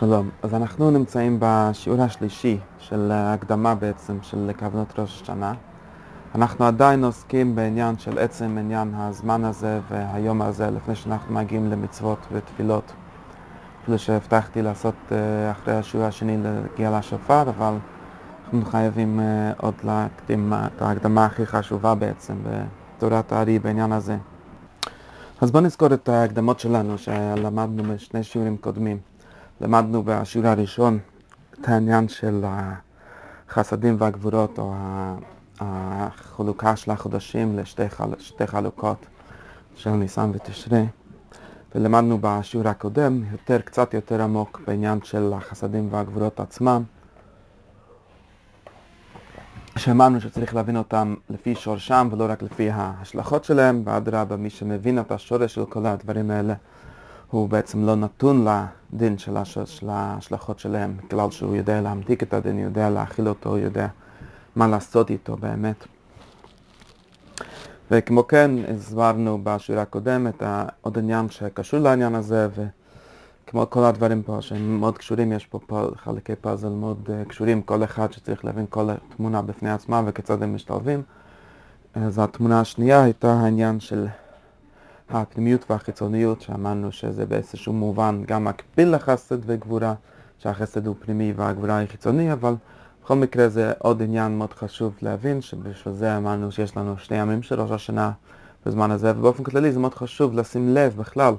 שלום, אז אנחנו נמצאים בשיעור השלישי של הקדמה בעצם של כוונות ראש השנה. אנחנו עדיין עוסקים בעניין של עצם עניין הזמן הזה והיום הזה לפני שאנחנו מגיעים למצוות ותפילות. אפילו שהבטחתי לעשות אה, אחרי השיעור השני להגיע לשופר, אבל אנחנו חייבים אה, עוד להקדים את ההקדמה הכי חשובה בעצם בתורת הארי בעניין הזה. אז בואו נזכור את ההקדמות שלנו שלמדנו בשני שיעורים קודמים. למדנו בשיעור הראשון את העניין של החסדים והגבורות או החלוקה של החודשים לשתי חל... חלוקות של ניסן ותשרי. ולמדנו בשיעור הקודם יותר, קצת יותר עמוק בעניין של החסדים והגבורות עצמם. שאמרנו שצריך להבין אותם לפי שורשם ולא רק לפי ההשלכות שלהם ואדרבה מי שמבין את השורש של כל הדברים האלה הוא בעצם לא נתון לדין של, הש... של ההשלכות שלהם, בגלל שהוא יודע להמתיק את הדין, יודע להכיל אותו, יודע מה לעשות איתו באמת. וכמו כן, הסברנו בשיעור הקודם את עוד עניין שקשור לעניין הזה, וכמו כל הדברים פה שהם מאוד קשורים, יש פה פול, חלקי פאזל מאוד uh, קשורים, כל אחד שצריך להבין כל התמונה בפני עצמה וכיצד הם משתלבים. אז התמונה השנייה הייתה העניין של הפנימיות והחיצוניות, שאמרנו שזה באיזשהו מובן גם מקביל לחסד וגבורה, שהחסד הוא פנימי והגבורה היא חיצוני, אבל בכל מקרה זה עוד עניין מאוד חשוב להבין, שבשביל זה אמרנו שיש לנו שני ימים של ראש השנה בזמן הזה, ובאופן כללי זה מאוד חשוב לשים לב בכלל,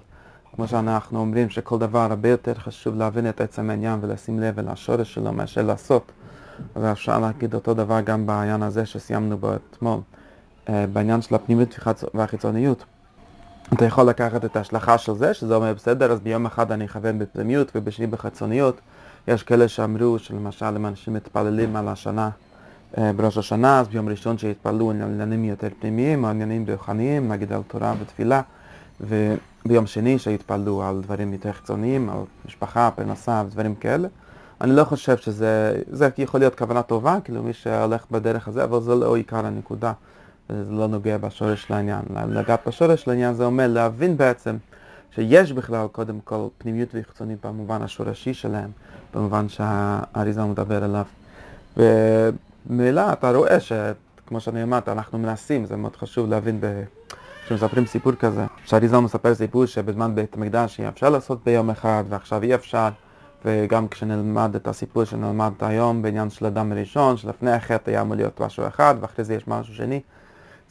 כמו שאנחנו אומרים שכל דבר הרבה יותר חשוב להבין את עצם העניין ולשים לב אל השורש שלו מאשר לעשות. ואפשר להגיד אותו דבר גם בעניין הזה שסיימנו בו אתמול, אה, בעניין של הפנימיות והחיצוניות. אתה יכול לקחת את ההשלכה של זה, שזה אומר בסדר, אז ביום אחד אני אכוון בפנימיות ובשני בחיצוניות. יש כאלה שאמרו שלמשל אם אנשים מתפללים על השנה אה, בראש השנה, אז ביום ראשון שיתפללו על עניינים יותר פנימיים, או עניינים רוחניים, נגיד על תורה ותפילה, וביום שני שיתפללו על דברים יותר חיצוניים, על משפחה, פרנסה ודברים כאלה. אני לא חושב שזה, זה יכול להיות כוונה טובה, כאילו מי שהולך בדרך הזה, אבל זה לא עיקר הנקודה. זה לא נוגע בשורש של העניין. לגעת בשורש של העניין זה אומר להבין בעצם שיש בכלל קודם כל פנימיות וחיצונית במובן השורשי שלהם, במובן שהאריזה מדבר עליו. וממילא אתה רואה שכמו שאני אמרת, אנחנו מנסים, זה מאוד חשוב להבין ב... כשמספרים סיפור כזה, שהאריזה מספר סיפור שבזמן בית המקדש אי אפשר לעשות ביום אחד ועכשיו אי אפשר וגם כשנלמד את הסיפור שנלמד היום בעניין של אדם הראשון, שלפני החטא היה אמור להיות משהו אחד ואחרי זה יש משהו שני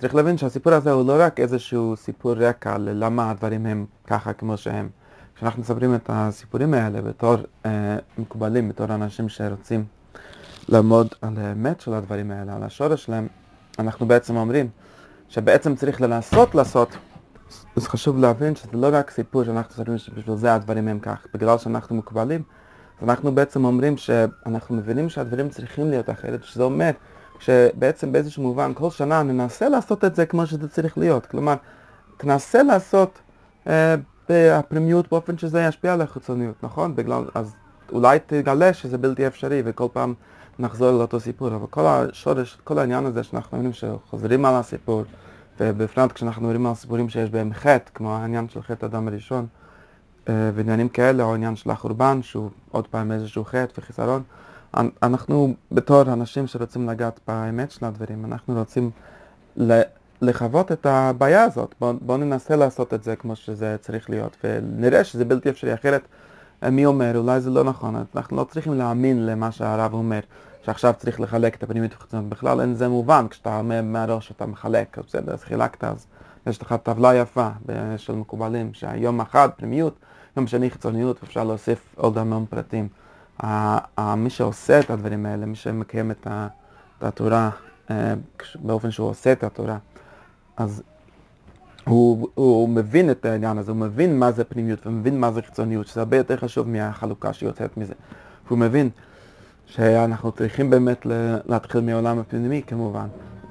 צריך להבין שהסיפור הזה הוא לא רק איזשהו סיפור רקע ללמה הדברים הם ככה כמו שהם. כשאנחנו מספרים את הסיפורים האלה בתור אה, מקובלים, בתור אנשים שרוצים לעמוד על האמת של הדברים האלה, על השורש שלהם, אנחנו בעצם אומרים שבעצם צריך לנסות לעשות, אז חשוב להבין שזה לא רק סיפור שאנחנו מספרים שבשביל זה הדברים הם כך, בגלל שאנחנו מקובלים, אז אנחנו בעצם אומרים שאנחנו מבינים שהדברים צריכים להיות אחרת, שזה אומר שבעצם באיזשהו מובן כל שנה ננסה לעשות את זה כמו שזה צריך להיות. כלומר, תנסה לעשות אה, בפנימיות באופן שזה ישפיע על החיצוניות, נכון? בגלל, אז אולי תגלה שזה בלתי אפשרי וכל פעם נחזור לאותו סיפור, אבל כל השורש, כל העניין הזה שאנחנו אומרים שחוזרים על הסיפור, ובפרט כשאנחנו מדברים על סיפורים שיש בהם חטא, כמו העניין של חטא אדם הראשון, אה, ועניינים כאלה, או העניין של החורבן, שהוא עוד פעם איזשהו חטא וחיסרון, אנחנו בתור אנשים שרוצים לגעת באמת של הדברים, אנחנו רוצים לחוות את הבעיה הזאת. בואו בוא ננסה לעשות את זה כמו שזה צריך להיות, ונראה שזה בלתי אפשרי, אחרת מי אומר, אולי זה לא נכון, אנחנו לא צריכים להאמין למה שהרב אומר, שעכשיו צריך לחלק את הפנימית וחיצונית, בכלל אין זה מובן, כשאתה אומר מהראש אתה מחלק, בסדר, אז חילקת, אז יש לך טבלה יפה של מקובלים, שהיום אחד פנימיות, יום שני חיצוניות, ואפשר להוסיף עוד המון פרטים. מי שעושה את הדברים האלה, מי שמקיים את התורה אה, באופן שהוא עושה את התורה, אז הוא, הוא מבין את העניין הזה, הוא מבין מה זה פנימיות ומבין מה זה חיצוניות, שזה הרבה יותר חשוב מהחלוקה שיוצאת מזה. הוא מבין שאנחנו צריכים באמת להתחיל מהעולם הפנימי כמובן,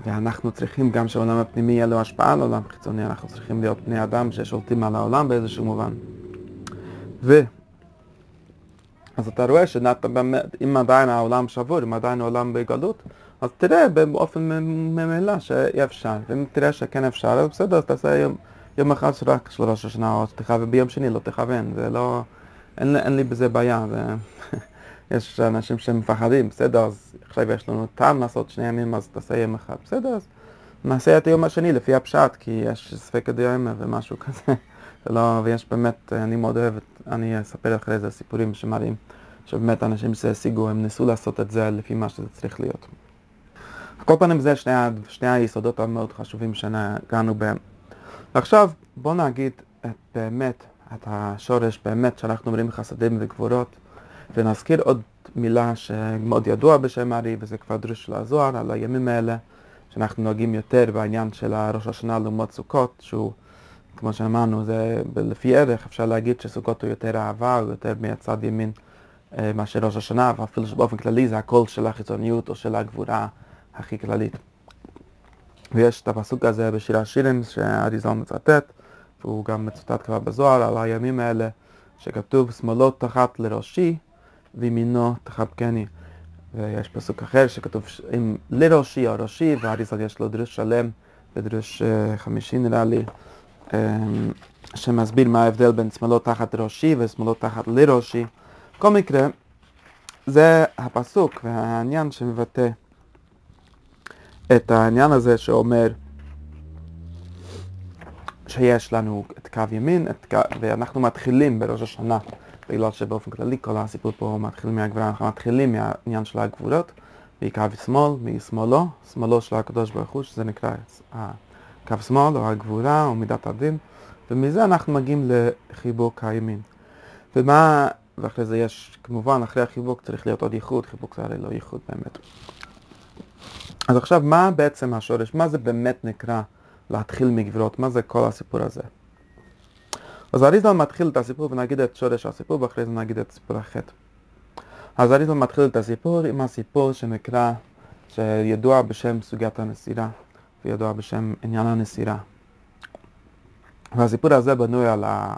ואנחנו צריכים גם שהעולם הפנימי יהיה לו השפעה על העולם החיצוני, אנחנו צריכים להיות בני אדם ששולטים על העולם באיזשהו מובן. ו... אז אתה רואה שאם עדיין העולם שבור, אם עדיין העולם בגלות, אז תראה באופן ממילא שאי אפשר, ואם תראה שכן אפשר, אז בסדר, אז תעשה יום, יום אחד רק של ראש השנה, או תכוון, ביום שני לא תכוון, זה לא, אין, אין לי בזה בעיה. זה... יש אנשים שמפחדים, בסדר, אז עכשיו יש לנו טעם לעשות שני ימים, אז תעשה יום אחד, בסדר, אז נעשה את היום השני לפי הפשט, כי יש ספק הדיומה ומשהו כזה. לא, ויש באמת, אני מאוד אוהב, אני אספר אחרי זה סיפורים שמראים שבאמת אנשים שהשיגו, הם ניסו לעשות את זה לפי מה שזה צריך להיות. על כל פנים זה שני, שני היסודות המאוד חשובים שנגענו בהם. ועכשיו בואו נגיד את באמת, את השורש באמת שאנחנו אומרים חסדים וגבורות, ונזכיר עוד מילה שמאוד ידוע בשם ארי, וזה כבר דרוש של הזוהר, על הימים האלה, שאנחנו נוהגים יותר בעניין של ראש השנה לעומת סוכות, שהוא, כמו שאמרנו, זה לפי ערך, אפשר להגיד שסוכות הוא יותר אהבה, הוא יותר מהצד ימין אה, מאשר ראש השנה, ואפילו שבאופן כללי זה הקול של החיצוניות או של הגבורה הכי כללית. ויש את הפסוק הזה בשיר השירים שהאריזון מצטט, והוא גם מצוטט כבר בזוהר על הימים האלה, שכתוב שמאלו תחת לראשי וימינו תחבקני. ויש פסוק אחר שכתוב אם לראשי או ראשי, והאריזון יש לו דרוש שלם ודרוש uh, חמישי נראה לי, שמסביר מה ההבדל בין שמאלו תחת ראשי ושמאלו תחת לראשי. בכל מקרה, זה הפסוק והעניין שמבטא את העניין הזה שאומר שיש לנו את קו ימין, את קו, ואנחנו מתחילים בראש השנה, בגלל שבאופן כללי כל הסיפור פה מתחיל מהגבורה, אנחנו מתחילים מהעניין של הגבורות, מקו שמאל, משמאלו, שמאלו של הקדוש ברוך הוא, שזה נקרא קו שמאל או הגבורה או מידת הדין, ומזה אנחנו מגיעים לחיבוק הימין. ומה, ואחרי זה יש, כמובן, אחרי החיבוק צריך להיות עוד ייחוד, חיבוק זה הרי לא ייחוד באמת. אז עכשיו, מה בעצם השורש? מה זה באמת נקרא להתחיל מגבירות? מה זה כל הסיפור הזה? אז אריזל מתחיל את הסיפור ונגיד את שורש הסיפור ואחרי זה נגיד את סיפור החטא. אז אריזל מתחיל את הסיפור עם הסיפור שנקרא, שידוע בשם סוגיית הנסירה וידוע בשם עניין הנסירה. והסיפור הזה בנוי על, ה,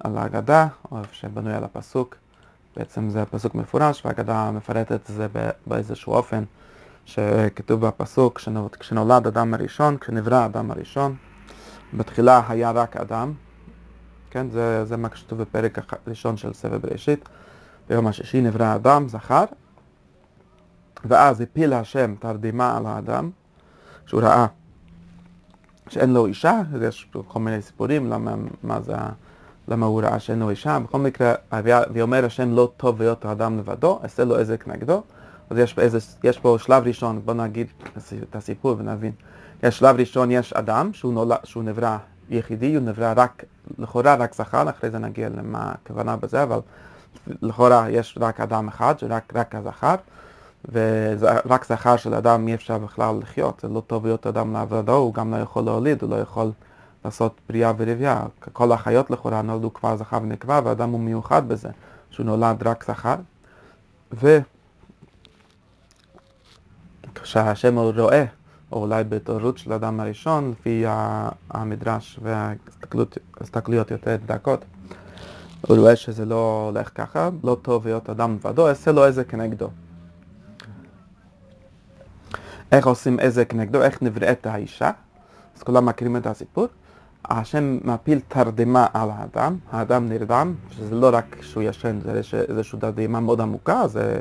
על ההגדה, או שבנוי על הפסוק. בעצם זה פסוק מפורש וההגדה מפרטת את זה באיזשהו אופן. שכתוב בפסוק, כשנולד אדם הראשון, כשנברא האדם הראשון, בתחילה היה רק אדם, כן, זה, זה מה שכתוב בפרק הראשון של סבב בראשית, ביום השישי נברא אדם, זכר, ואז הפיל השם תרדימה על האדם, שהוא ראה שאין לו אישה, יש כל מיני סיפורים למה, מה זה, למה הוא ראה שאין לו אישה, בכל מקרה, ואומר השם לא טוב להיות האדם לבדו, עשה לו עזק נגדו, אז יש, איזה, יש פה שלב ראשון, בוא נגיד את הסיפור ונבין. יש שלב ראשון, יש אדם שהוא, נולד, שהוא נברא יחידי, הוא נברא רק, לכאורה רק זכר, אחרי זה נגיע למה הכוונה בזה, אבל לכאורה יש רק אדם אחד, שרק רק הזכר, ורק זכר של אדם אי אפשר בכלל לחיות, זה לא טוב להיות אדם לעבודו, הוא גם לא יכול להוליד, הוא לא יכול לעשות בריאה ורבייה. כל החיות לכאורה נולדו כבר זכר ונקבה, ואדם הוא מיוחד בזה, שהוא נולד רק זכר. ו... כשהשם רואה, או אולי בהתעוררות של האדם הראשון, לפי המדרש וההסתכלויות יותר דקות, הוא רואה שזה לא הולך ככה, לא טוב להיות אדם לבדו, יעשה לו איזה כנגדו. איך עושים איזה כנגדו, איך נבראת האישה, אז כולם מכירים את הסיפור. השם מפיל תרדמה על האדם, האדם נרדם, שזה לא רק שהוא ישן, זה איזושהי תרדמה מאוד עמוקה, זה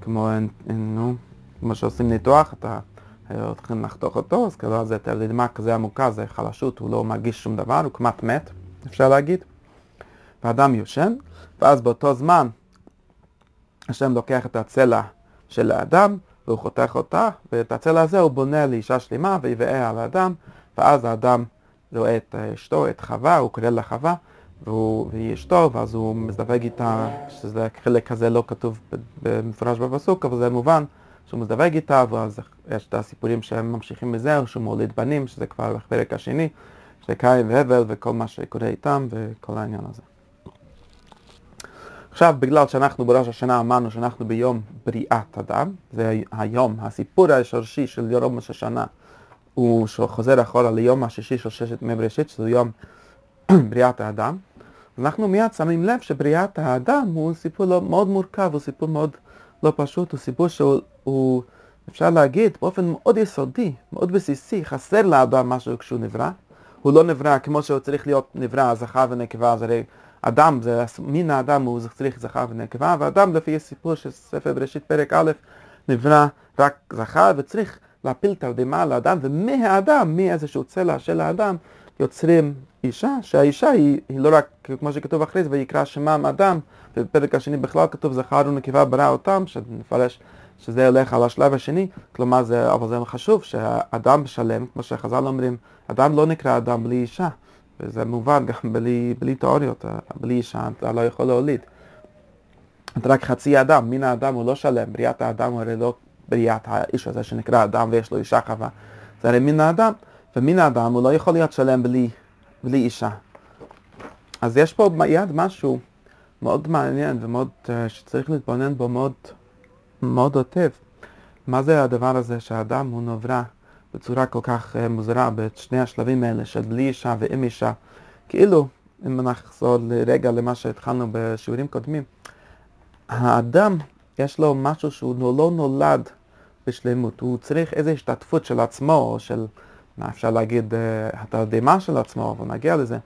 כמו, נו, כמו שעושים ניתוח, אתה הולכים לחתוך אותו, אז כאילו זה תרדמה כזה עמוקה, זה חלשות, הוא לא מרגיש שום דבר, הוא כמעט מת, אפשר להגיד. ואדם יושן, ואז באותו זמן השם לוקח את הצלע של האדם, והוא חותך אותה, ואת הצלע הזה הוא בונה לאישה שלמה, ויבאה על האדם, ואז האדם רואה את אשתו, את חווה, הוא קורא לה חווה, והיא אשתו, ואז הוא מזדווג איתה, שזה חלק כזה לא כתוב במפורש בפסוק, אבל זה מובן. שהוא מזדווג איתה, ואז יש את הסיפורים שהם ממשיכים מזה, שהוא מוליד בנים, שזה כבר בפרק השני, קין והבל וכל מה שקורה איתם וכל העניין הזה. עכשיו, בגלל שאנחנו בראש השנה אמרנו שאנחנו ביום בריאת אדם, זה היום, הסיפור השורשי של יום ראש השנה, הוא שחוזר אחורה ליום השישי של ששת ימי בראשית, שזה יום בריאת האדם, אנחנו מיד שמים לב שבריאת האדם הוא סיפור לא, מאוד מורכב, הוא סיפור מאוד לא פשוט, הוא סיפור שהוא, אפשר להגיד, באופן מאוד יסודי, מאוד בסיסי, חסר לאדם משהו כשהוא נברא. הוא לא נברא כמו שהוא צריך להיות נברא, זכר ונקבה, אז הרי אדם, זה מין האדם הוא צריך זכר ונקבה, ואדם לפי הסיפור של ספר בראשית פרק א', נברא רק זכר, וצריך להפיל תרדמה לאדם, ומהאדם, מאיזשהו צלע של האדם, יוצרים אישה, שהאישה היא, היא לא רק, כמו שכתוב אחרי זה, ויקרא שמם אדם, ובפרק השני בכלל כתוב זכר ונקבה ברא אותם, שנפרש שזה הולך על השלב השני, כלומר זה, אבל זה חשוב שהאדם שלם, כמו שחז"ל אומרים, אדם לא נקרא אדם בלי אישה, וזה מובן גם בלי, בלי תיאוריות, בלי אישה אתה לא יכול להוליד. אתה רק חצי אדם, מין האדם הוא לא שלם, בריאת האדם הוא הרי לא בריאת האיש הזה שנקרא אדם ויש לו אישה חווה, זה הרי מין האדם, ומין האדם הוא לא יכול להיות שלם בלי, בלי אישה. אז יש פה מיד משהו מאוד מעניין ומאוד, uh, שצריך להתבונן בו מאוד מאוד היטב. מה זה הדבר הזה שהאדם הוא נברא בצורה כל כך uh, מוזרה בשני השלבים האלה של בלי אישה ועם אישה? כאילו, אם נחזור לרגע למה שהתחלנו בשיעורים קודמים, האדם יש לו משהו שהוא לא נולד בשלמות, הוא צריך איזו השתתפות של עצמו, או של, מה אפשר להגיד, uh, התרדמה של עצמו, אבל נגיע לזה,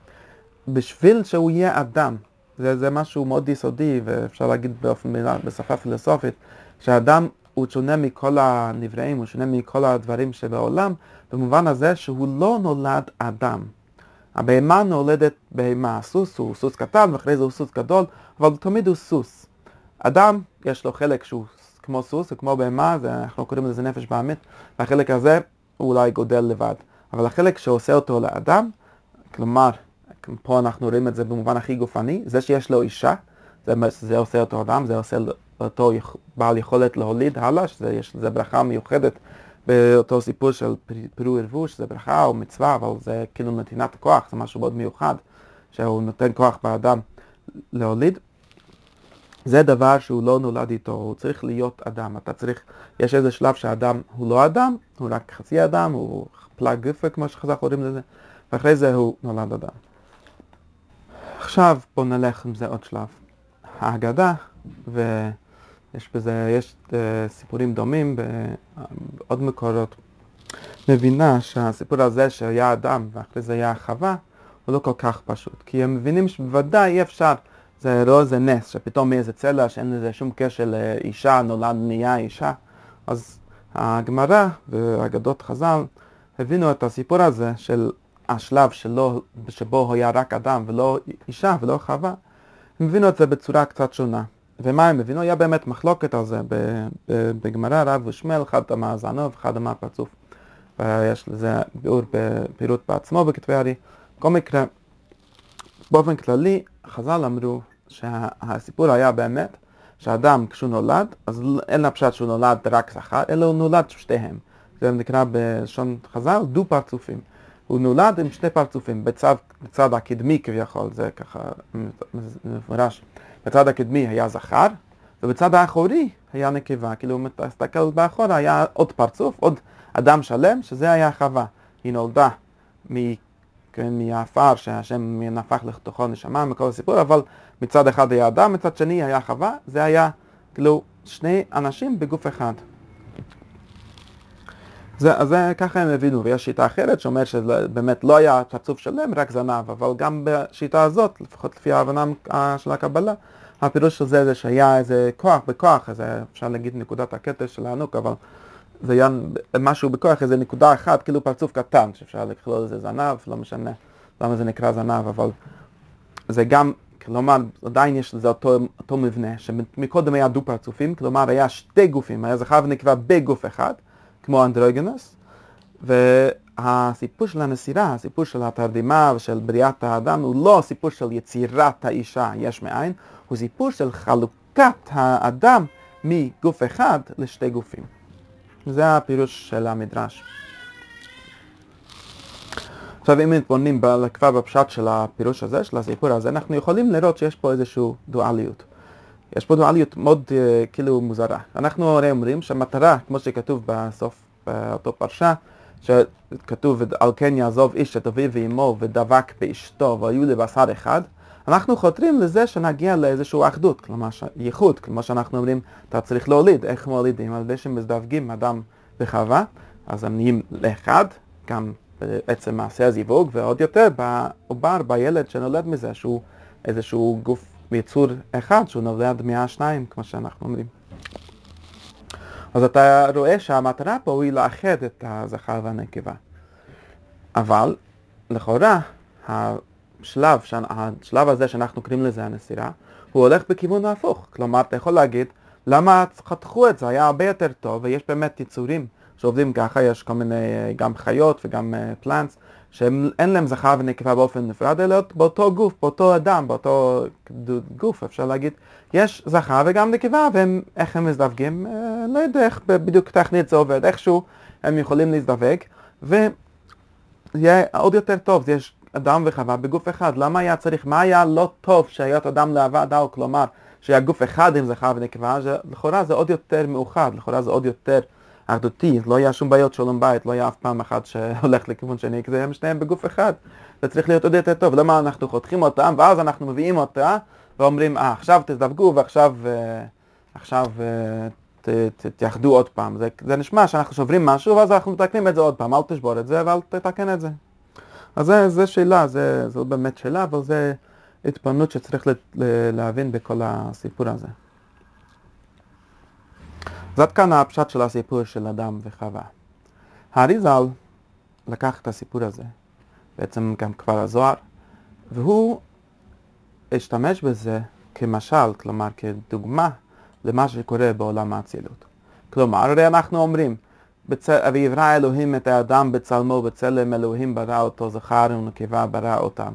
בשביל שהוא יהיה אדם. זה, זה משהו מאוד יסודי, ואפשר להגיד באופן מילה, בשפה פילוסופית, שהאדם הוא שונה מכל הנבראים, הוא שונה מכל הדברים שבעולם, במובן הזה שהוא לא נולד אדם. הבהמה נולדת בהמה, הסוס הוא סוס קטן ואחרי זה הוא סוס גדול, אבל תמיד הוא סוס. אדם, יש לו חלק שהוא כמו סוס, הוא כמו בהמה, זה, אנחנו קוראים לזה נפש באמת, והחלק הזה הוא אולי גודל לבד. אבל החלק שעושה אותו לאדם, כלומר, פה אנחנו רואים את זה במובן הכי גופני, זה שיש לו אישה, זה, זה עושה אותו אדם, זה עושה אותו בעל יכולת להוליד הלאה, שזה יש ברכה מיוחדת באותו סיפור של פירו ערבו, שזה ברכה או מצווה, אבל זה כאילו נתינת כוח, זה משהו מאוד מיוחד, שהוא נותן כוח באדם להוליד. זה דבר שהוא לא נולד איתו, הוא צריך להיות אדם. אתה צריך, יש איזה שלב שהאדם הוא לא אדם, הוא רק חצי אדם, הוא פלאג גופה כמו שחז"ל קוראים לזה, ואחרי זה הוא נולד אדם. עכשיו בואו נלך עם זה עוד שלב. ההגדה, ויש בזה, יש uh, סיפורים דומים בעוד מקורות, מבינה שהסיפור הזה שהיה אדם ואחרי זה היה חווה, הוא לא כל כך פשוט. כי הם מבינים שבוודאי אי אפשר, זה לא איזה נס, שפתאום מאיזה צלע שאין לזה שום קשר לאישה, נולד נהיה אישה. אז הגמרא ואגדות חז"ל הבינו את הסיפור הזה של השלב שלו, שבו היה רק אדם ולא אישה ולא חווה, הם הבינו את זה בצורה קצת שונה. ומה הם הבינו? היה באמת מחלוקת על זה בגמרא רב ושמל, אחד אמר זנוב, אחד אמר פרצוף. ויש לזה ביאור בפירוט בעצמו בכתבי הארי. בכל מקרה, באופן כללי, חז"ל אמרו שהסיפור היה באמת שאדם כשהוא נולד, אז אין הפשט שהוא נולד רק זכר, אלא הוא נולד שתיהם. זה נקרא בלשון חז"ל דו פרצופים. הוא נולד עם שני פרצופים, בצד, בצד הקדמי כביכול, זה ככה מפורש, בצד הקדמי היה זכר, ובצד האחורי היה נקבה, כאילו הוא מסתכל באחורה, היה עוד פרצוף, עוד אדם שלם, שזה היה חווה. היא נולדה מ... כן, מהעפר שהשם נפח לתוכו נשמה מכל הסיפור, אבל מצד אחד היה אדם, מצד שני היה חווה, זה היה כאילו שני אנשים בגוף אחד. זה, אז זה ככה הם הבינו, ויש שיטה אחרת שאומרת שבאמת לא היה פרצוף שלם, רק זנב, אבל גם בשיטה הזאת, לפחות לפי ההבנה של הקבלה, הפירוש של זה זה שהיה איזה כוח בכוח, איזה, אפשר להגיד נקודת הקטע של הענוק, אבל זה היה משהו בכוח, איזה נקודה אחת, כאילו פרצוף קטן, שאפשר לכלול איזה זנב, לא משנה למה זה נקרא זנב, אבל זה גם, כלומר, עדיין יש לזה אותו, אותו מבנה, שמקודם היה דו פרצופים, כלומר היה שתי גופים, היה זכר ונקבה בגוף אחד, כמו אנדרוגנוס, והסיפור של הנסירה, הסיפור של התרדימה ושל בריאת האדם, הוא לא הסיפור של יצירת האישה יש מאין, הוא סיפור של חלוקת האדם מגוף אחד לשתי גופים. זה הפירוש של המדרש. עכשיו אם מתבוננים כבר בפשט של הפירוש הזה, של הסיפור הזה, אנחנו יכולים לראות שיש פה איזושהי דואליות. יש פה דואליות מאוד uh, כאילו מוזרה. אנחנו הרי אומרים שהמטרה, כמו שכתוב בסוף באותו פרשה, שכתוב על כן יעזוב איש את אביו ואמו ודבק באשתו והיו לבשר אחד, אנחנו חותרים לזה שנגיע לאיזושהי אחדות, כלומר ייחוד, כמו שאנחנו אומרים, אתה צריך להוליד, איך מולידים? על ידי שמזדווגים אדם וחווה, אז הם נהיים לאחד, גם בעצם מעשה הזיווג, ועוד יותר בעובר, בילד שנולד מזה, שהוא איזשהו גוף מיצור אחד שהוא נולד מהשניים, כמו שאנחנו אומרים. אז אתה רואה שהמטרה פה היא לאחד את הזכר והנקבה. אבל לכאורה השלב, השלב הזה שאנחנו קוראים לזה הנסירה, הוא הולך בכיוון ההפוך. כלומר, אתה יכול להגיד, למה חתכו את זה? היה הרבה יותר טוב, ויש באמת יצורים שעובדים ככה, יש כל מיני, גם חיות וגם פלנטס, שאין להם זכר ונקבה באופן נפרד, אלא באותו גוף, באותו אדם, באותו גוף, אפשר להגיד, יש זכר וגם נקבה, ואיך הם מזדווגים? אה, לא יודע איך בדיוק טכנית זה עובד, איכשהו הם יכולים להזדווג, ויהיה עוד יותר טוב, יש אדם וחווה בגוף אחד, למה היה צריך, מה היה לא טוב שהיות אדם לעבד, כלומר, שהיה גוף אחד עם זכר ונקבה, לכאורה זה עוד יותר מאוחד, לכאורה זה עוד יותר אחדותי, לא היה שום בעיות שלום בית, לא היה אף פעם אחת שהולך לכיוון שני, כי זה הם שניהם בגוף אחד. זה צריך להיות עוד יותר טוב. למה אנחנו חותכים אותם, ואז אנחנו מביאים אותה, ואומרים, אה, עכשיו תזדווגו, ועכשיו אה, עכשיו, אה, תייחדו עוד פעם. זה, זה נשמע שאנחנו שוברים משהו, ואז אנחנו מתקנים את זה עוד פעם. אל תשבור את זה, ואל תתקן את זה. אז זה, זה שאלה, זה, זה באמת שאלה, אבל זה התפנות שצריך להבין בכל הסיפור הזה. אז עד כאן הפשט של הסיפור של אדם וחווה. האריזל לקח את הסיפור הזה, בעצם גם כבר הזוהר, והוא השתמש בזה כמשל, כלומר כדוגמה למה שקורה בעולם האצילות. כלומר, הרי אנחנו אומרים, ויברא אלוהים את האדם בצלמו, בצלם אלוהים ברא אותו, זכר ונקבה ברא אותם.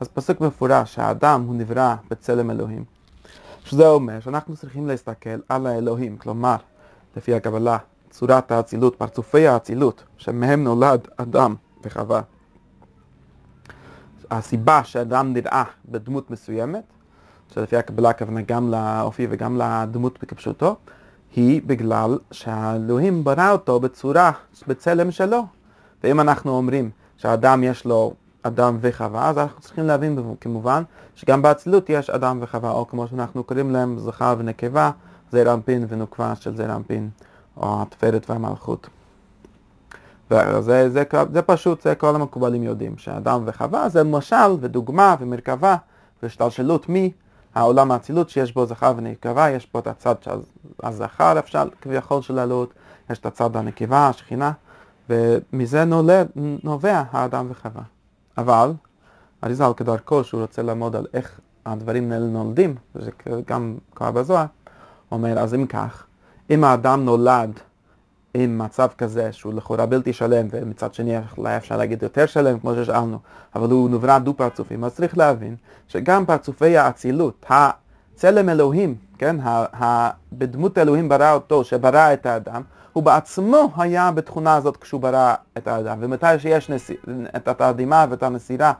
אז פסוק מפורש, שהאדם הוא נברא בצלם אלוהים. שזה אומר שאנחנו צריכים להסתכל על האלוהים, כלומר, לפי הקבלה, צורת האצילות, פרצופי האצילות, שמהם נולד אדם וחווה. הסיבה שאדם נראה בדמות מסוימת, שלפי הקבלה הכוונה גם לאופי וגם לדמות כפשוטו, היא בגלל שהאלוהים ברא אותו בצורה, בצלם שלו. ואם אנחנו אומרים שהאדם יש לו אדם וחווה, אז אנחנו צריכים להבין כמובן שגם באצילות יש אדם וחווה, או כמו שאנחנו קוראים להם זכר ונקבה, זעיר אנפין ונוקבה של זעיר אנפין, או התפארת והמלכות. וזה זה, זה, פשוט, זה כל המקובלים יודעים, שאדם וחווה זה משל ודוגמה ומרכבה והשתלשלות מהעולם האצילות שיש בו זכר ונקבה, יש פה את הצד של הזכר אפשר כביכול של הלאות, יש את הצד הנקבה, השכינה, ומזה נולד, נובע האדם וחווה. אבל, אריזל כדרכו שהוא רוצה לעמוד על איך הדברים האלה נולדים, וזה גם קרה בזוהר, אומר, אז אם כך, אם האדם נולד עם מצב כזה שהוא לכאורה בלתי שלם, ומצד שני אולי אפשר להגיד יותר שלם, כמו ששאלנו, אבל הוא נברא דו פרצופים, אז צריך להבין שגם פרצופי האצילות, הצלם אלוהים, כן, בדמות אלוהים ברא אותו, שברא את האדם, הוא בעצמו היה בתכונה הזאת כשהוא ברא את האדם. ומתי שיש נסיר, את התרדימה ואת הנסירה,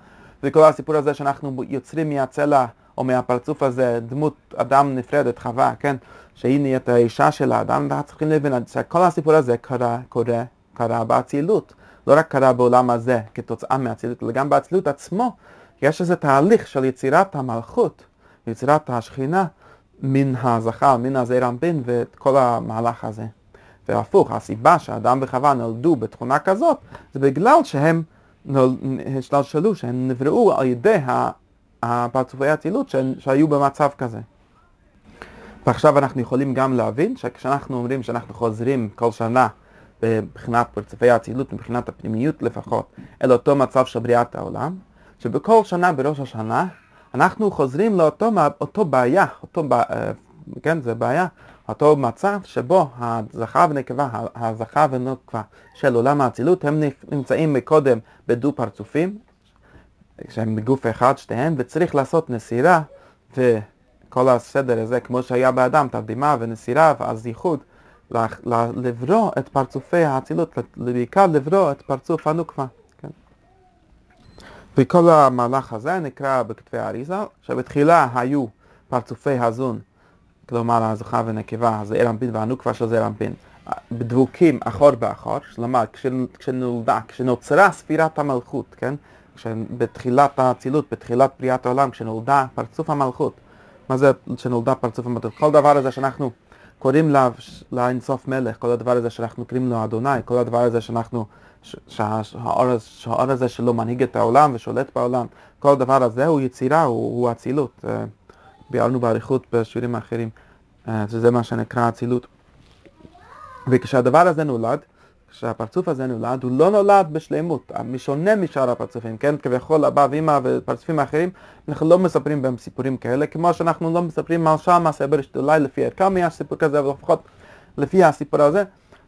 וכל הסיפור הזה שאנחנו יוצרים מהצלע או מהפרצוף הזה דמות אדם נפרדת, חווה, כן, שהיא נהיית האישה של האדם, ואנחנו צריכים להבין שכל הסיפור הזה קרה, קורה, קרה באצילות. לא רק קרה בעולם הזה כתוצאה מהאצילות, אלא גם באצילות עצמו יש איזה תהליך של יצירת המלכות, יצירת השכינה מן הזכר, מן הזעיר אנפין ואת כל המהלך הזה. והפוך, הסיבה שהאדם וחווה נולדו בתכונה כזאת, זה בגלל שהם השתלשלו, שהם נבראו על ידי הפרצופי האצילות שהיו במצב כזה. ועכשיו אנחנו יכולים גם להבין שכשאנחנו אומרים שאנחנו חוזרים כל שנה מבחינת פרצופי האצילות, מבחינת הפנימיות לפחות, אל אותו מצב של בריאת העולם, שבכל שנה בראש השנה אנחנו חוזרים לאותו אותו בעיה, אותו, אה, כן, זה בעיה, אותו מצב שבו הזכר ונקבה, הזכר ונקבה של עולם האצילות, הם נמצאים מקודם בדו פרצופים, שהם בגוף אחד שתיהם, וצריך לעשות נסירה, וכל הסדר הזה, כמו שהיה באדם, תרדימה ונסירה, ואז ייחוד, לברוא את פרצופי האצילות, בעיקר לברוא את פרצוף הנוקבה. כן? וכל המהלך הזה נקרא בכתבי האריזה, שבתחילה היו פרצופי הזון, כלומר הזכר ונקבה, הזעיר אנפין והנוקבה של זעיר אנפין, בדבוקים אחור באחור, כלומר כשנולדה, כשנוצרה ספירת המלכות, כן? בתחילת האצילות, בתחילת בריאת העולם, כשנולדה פרצוף המלכות. מה זה כשנולדה פרצוף המלכות? כל דבר הזה שאנחנו קוראים לה לאינסוף מלך, כל הדבר הזה שאנחנו קוראים לו אדוני, כל הדבר הזה שאנחנו שהאור הזה שלו מנהיג את העולם ושולט בעולם, כל הדבר הזה הוא יצירה, הוא אצילות. ביארנו באריכות בשיעורים האחרים, שזה מה שנקרא אצילות. וכשהדבר הזה נולד, כשהפרצוף הזה נולד, הוא לא נולד בשלמות, משונה משאר הפרצופים, כן? כביכול אבא ואמא ופרצופים האחרים, אנחנו לא מספרים בהם סיפורים כאלה, כמו שאנחנו לא מספרים על שם מעשה אולי לפי ערכם יש סיפור כזה, אבל לפחות לפי הסיפור הזה,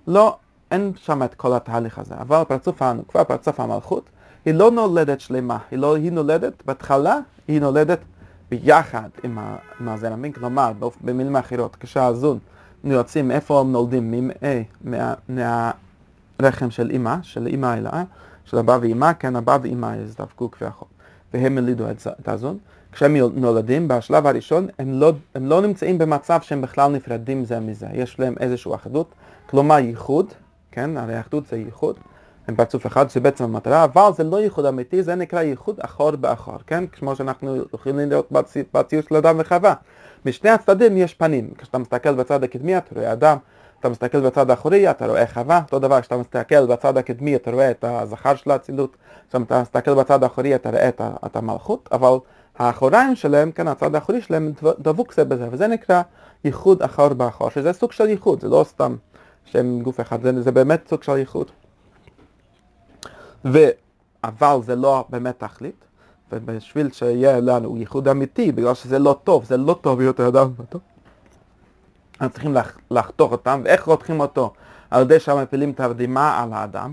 לא, אין שם את כל התהליך הזה. אבל פרצוף הנוקבה, פרצוף המלכות, היא לא נולדת שלמה, היא, לא, היא נולדת, בהתחלה היא נולדת ביחד עם, הזרע מין, כלומר, במילים אחרות, כשהזון יוצאים, איפה הם נולדים? מה, רחם של אימא, של אימא אלה, של אבא ואימא, כן, אבא ואימא הזדווקו כביכול, והם הלידו את הזון. כשהם נולדים, בשלב הראשון, הם לא, הם לא נמצאים במצב שהם בכלל נפרדים זה מזה, יש להם איזושהי אחדות, כלומר ייחוד, כן, הרי אחדות זה ייחוד, הם פרצוף אחד, זה בעצם המטרה, אבל זה לא ייחוד אמיתי, זה נקרא ייחוד אחור באחור, כן, כמו שאנחנו יכולים לראות בציור של אדם וחווה. משני הצדדים יש פנים, כשאתה מסתכל בצד הקדמי אתה רואה אדם, אתה מסתכל בצד האחורי, אתה רואה חווה, אותו דבר, כשאתה מסתכל בצד הקדמי, אתה רואה את הזכר של האצילות, כשאתה מסתכל בצד האחורי, אתה רואה את, את המלכות, אבל האחוריים שלהם, כן, הצד האחורי שלהם דבוק זה בזה, וזה נקרא ייחוד אחור באחור, שזה סוג של ייחוד, זה לא סתם שם גוף אחד, זה, זה באמת סוג של ייחוד. ו... אבל זה לא באמת תכלית, ובשביל שיהיה לנו ייחוד אמיתי, בגלל שזה לא טוב, זה לא טוב יותר אדם, טוב. אנחנו צריכים לחתוך אותם, ואיך חותכים אותו? על ידי שמפילים תרדימה על האדם,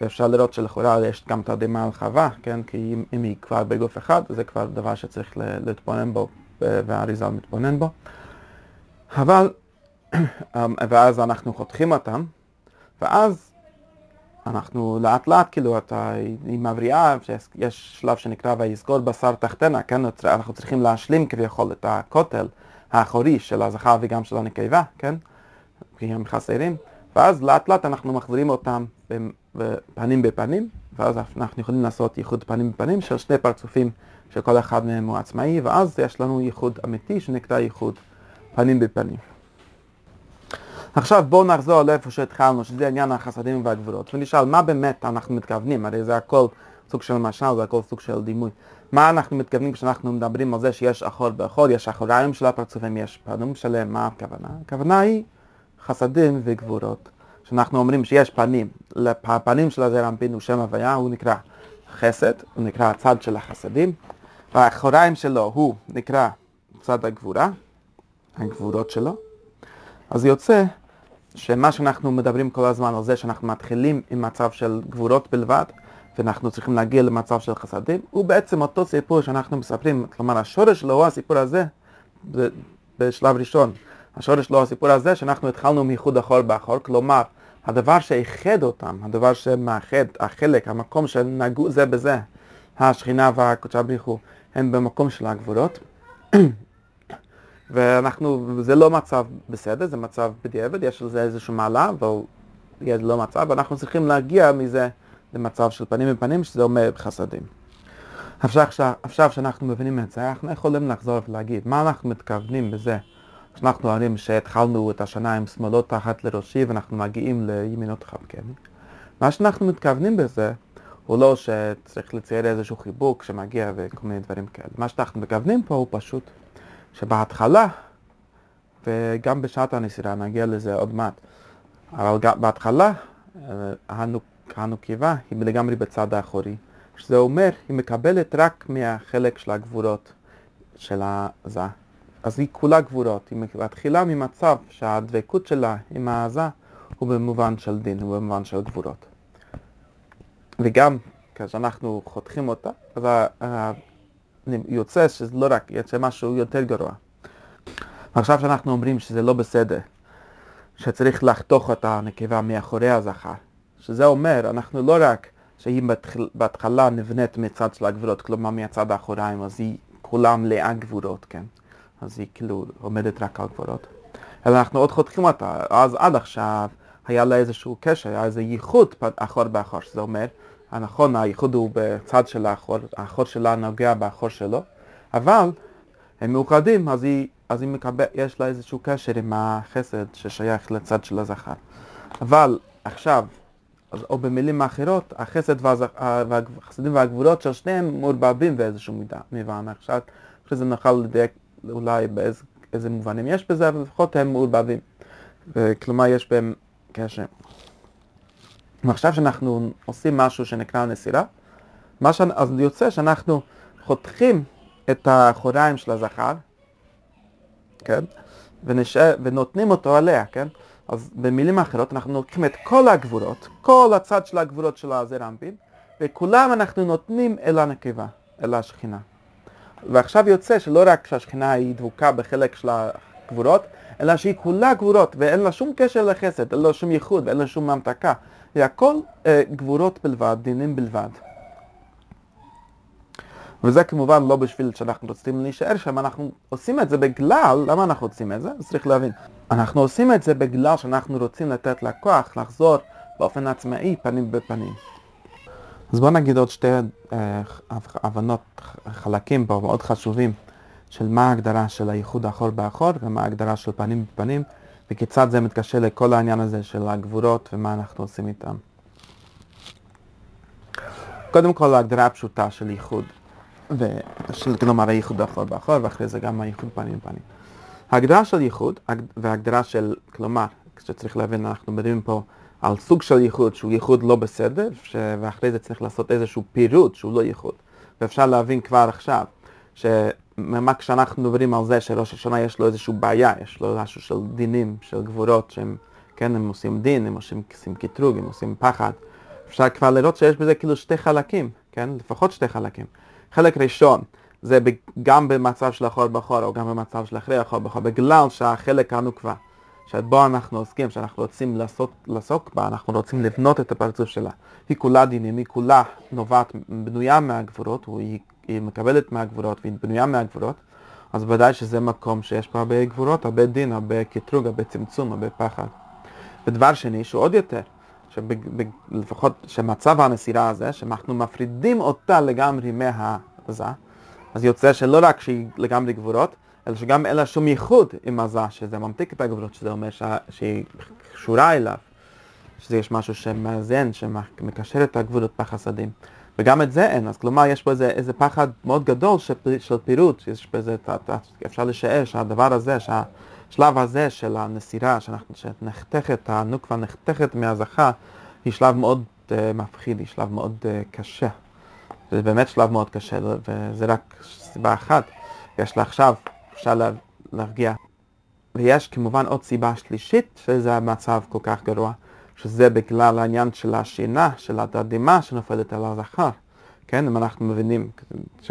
ואפשר לראות שלכאורה יש גם תרדימה על חווה, כן? כי אם, אם היא כבר בגוף אחד, זה כבר דבר שצריך להתבונן בו, והאריזה מתבונן בו. אבל, ואז אנחנו חותכים אותם, ואז אנחנו לאט לאט, כאילו, אתה, היא מבריאה, יש שלב שנקרא ויסגור בשר תחתנה, כן? אנחנו צריכים להשלים כביכול את הכותל. האחורי של הזכר וגם של הנקבה, כן? כי הם חסרים, ואז לאט לאט אנחנו מחזירים אותם פנים בפנים, ואז אנחנו יכולים לעשות ייחוד פנים בפנים של שני פרצופים שכל אחד מהם הוא עצמאי, ואז יש לנו ייחוד אמיתי שנקרא ייחוד פנים בפנים. עכשיו בואו נחזור לאיפה שהתחלנו, שזה עניין החסדים והגבולות, ונשאל מה באמת אנחנו מתכוונים, הרי זה הכל סוג של משל, זה הכל סוג של דימוי. מה אנחנו מתכוונים כשאנחנו מדברים על זה שיש אחור באחור, יש אחוריים של הפרצופים, יש פנים שלהם, מה הכוונה? הכוונה היא חסדים וגבורות. כשאנחנו אומרים שיש פנים, הפנים של הזרע הוא שם הוויה, הוא נקרא חסד, הוא נקרא הצד של החסדים, והאחוריים שלו הוא נקרא צד הגבורה, הגבורות שלו. אז יוצא שמה שאנחנו מדברים כל הזמן על זה שאנחנו מתחילים עם מצב של גבורות בלבד, ואנחנו צריכים להגיע למצב של חסדים, הוא בעצם אותו סיפור שאנחנו מספרים, כלומר השורש שלו הוא הסיפור הזה בשלב ראשון. השורש שלו הוא הסיפור הזה שאנחנו התחלנו מייחוד אחור באחור, כלומר הדבר שאיחד אותם, הדבר שמאחד, החלק, המקום שנגעו זה בזה, השכינה והקודשה בריחו, הם במקום של הגבולות. ואנחנו, זה לא מצב בסדר, זה מצב בדיעבד, יש לזה איזושהי מעלה, אבל זה לא מצב, ואנחנו צריכים להגיע מזה למצב של פנים בפנים, שזה אומר חסדים. עכשיו, שאנחנו מבינים את זה, אנחנו יכולים לחזור ולהגיד מה אנחנו מתכוונים בזה שאנחנו אומרים שהתחלנו את השנה עם שמאלות תחת לראשי ואנחנו מגיעים לימינות חבקני. מה שאנחנו מתכוונים בזה הוא לא שצריך לצייר איזשהו חיבוק שמגיע וכל מיני דברים כאלה. מה שאנחנו מתכוונים פה הוא פשוט שבהתחלה, וגם בשעת הנסירה, נגיע לזה עוד מעט, אבל בהתחלה אה, הנוקבה היא לגמרי בצד האחורי, שזה אומר, היא מקבלת רק מהחלק של הגבורות של הזה. אז היא כולה גבורות, היא מתחילה ממצב שהדבקות שלה עם העזה הוא במובן של דין, הוא במובן של גבורות. וגם כשאנחנו חותכים אותה, אז יוצא שזה לא רק, יוצא משהו יותר גרוע. עכשיו שאנחנו אומרים שזה לא בסדר, שצריך לחתוך את הנקבה מאחורי הזכר, שזה אומר, אנחנו לא רק שהיא בהתחלה נבנית מצד של הגבולות, כלומר מהצד האחוריים, אז היא כולה מלאה גבולות, כן? אז היא כאילו עומדת רק על גבולות. אלא אנחנו עוד חותכים אותה, אז עד עכשיו היה לה איזשהו קשר, היה איזה ייחוד אחור באחור, שזה אומר, הנכון, הייחוד הוא בצד של האחור, האחור שלה נוגע באחור שלו, אבל הם מאוחדים, אז, היא, אז היא מקבל, יש לה איזשהו קשר עם החסד ששייך לצד של הזכר. אבל עכשיו, או במילים אחרות, החסד והחסדים והגבולות של שניהם מעורבבים באיזשהו מידה, מובן. עכשיו, אחרי זה נוכל לדייק אולי באיזה מובנים יש בזה, אבל לפחות הם מעורבבים. כלומר, יש בהם קשר. ועכשיו שאנחנו עושים משהו שנקרא נסירה, ש... אז יוצא שאנחנו חותכים את האחוריים של הזכר, כן? ונשאר, ונותנים אותו עליה, כן? אז במילים אחרות אנחנו לוקחים את כל הגבורות, כל הצד של הגבורות של הזר אנפין, וכולם אנחנו נותנים אל הנקבה, אל השכינה. ועכשיו יוצא שלא רק שהשכינה היא דבוקה בחלק של הגבורות, אלא שהיא כולה גבורות, ואין לה שום קשר לחסד, אין לה שום ייחוד ואין לה שום המתקה. זה הכל אה, גבורות בלבד, דינים בלבד. וזה כמובן לא בשביל שאנחנו רוצים להישאר שם, אנחנו עושים את זה בגלל, למה אנחנו רוצים את זה? צריך להבין. אנחנו עושים את זה בגלל שאנחנו רוצים לתת לכוח לחזור באופן עצמאי פנים בפנים. אז בואו נגיד עוד שתי אה, הבנות, חלקים פה מאוד חשובים של מה ההגדרה של הייחוד אחור באחור ומה ההגדרה של פנים בפנים וכיצד זה מתקשר לכל העניין הזה של הגבורות ומה אנחנו עושים איתם. קודם כל ההגדרה הפשוטה של ייחוד. ושל, כלומר הייחוד אחור באחור, ואחרי זה גם הייחוד פנים בפנים. ההגדרה של ייחוד, וההגדרה של, כלומר, כשצריך להבין, אנחנו מדברים פה על סוג של ייחוד שהוא ייחוד לא בסדר, ש... ואחרי זה צריך לעשות איזשהו פירוט שהוא לא ייחוד. ואפשר להבין כבר עכשיו, שמה כשאנחנו מדברים על זה שראש השנה יש לו איזושהי בעיה, יש לו משהו של דינים, של גבורות, שהם, כן, הם עושים דין, הם עושים, עושים קטרוג, הם עושים פחד. אפשר כבר לראות שיש בזה כאילו שתי חלקים, כן? לפחות שתי חלקים. חלק ראשון זה גם במצב של אחור בחור או גם במצב של אחרי אחור בחור, בגלל שהחלק הנוקבה, שבו אנחנו עוסקים, שאנחנו רוצים לעשות, לעסוק בה, אנחנו רוצים לבנות את הפרצוף שלה. היא כולה דינים, היא כולה נובעת, בנויה מהגבורות, היא, היא מקבלת מהגבורות והיא בנויה מהגבורות, אז ודאי שזה מקום שיש פה הרבה גבורות, הרבה דין, הרבה קטרוג, הרבה צמצום, הרבה פחד. ודבר שני, שהוא עוד יותר, שלפחות שמצב הנסירה הזה, שאנחנו מפרידים אותה לגמרי מהזה, אז יוצא שלא רק שהיא לגמרי גבורות, אלא שגם אין לה שום ייחוד עם הזה, שזה ממתיק את הגבורות, שזה אומר שה, שהיא קשורה אליו, שזה יש משהו שמאזן, שמקשר את הגבורות בחסדים. וגם את זה אין, אז כלומר יש פה איזה, איזה פחד מאוד גדול של, של פירוט, יש פה איזה, אפשר לשער שהדבר הזה, שה... השלב הזה של הנסירה, שנחתכת, הנוקבה נחתכת מהזכה, היא שלב מאוד uh, מפחיד, היא שלב מאוד uh, קשה. זה באמת שלב מאוד קשה, וזה רק סיבה אחת. יש לה עכשיו, אפשר לה, להרגיע. ויש כמובן עוד סיבה שלישית, שזה המצב כל כך גרוע, שזה בגלל העניין של השינה, של התדהמה שנופלת על הזכר. כן, אם אנחנו מבינים, ש...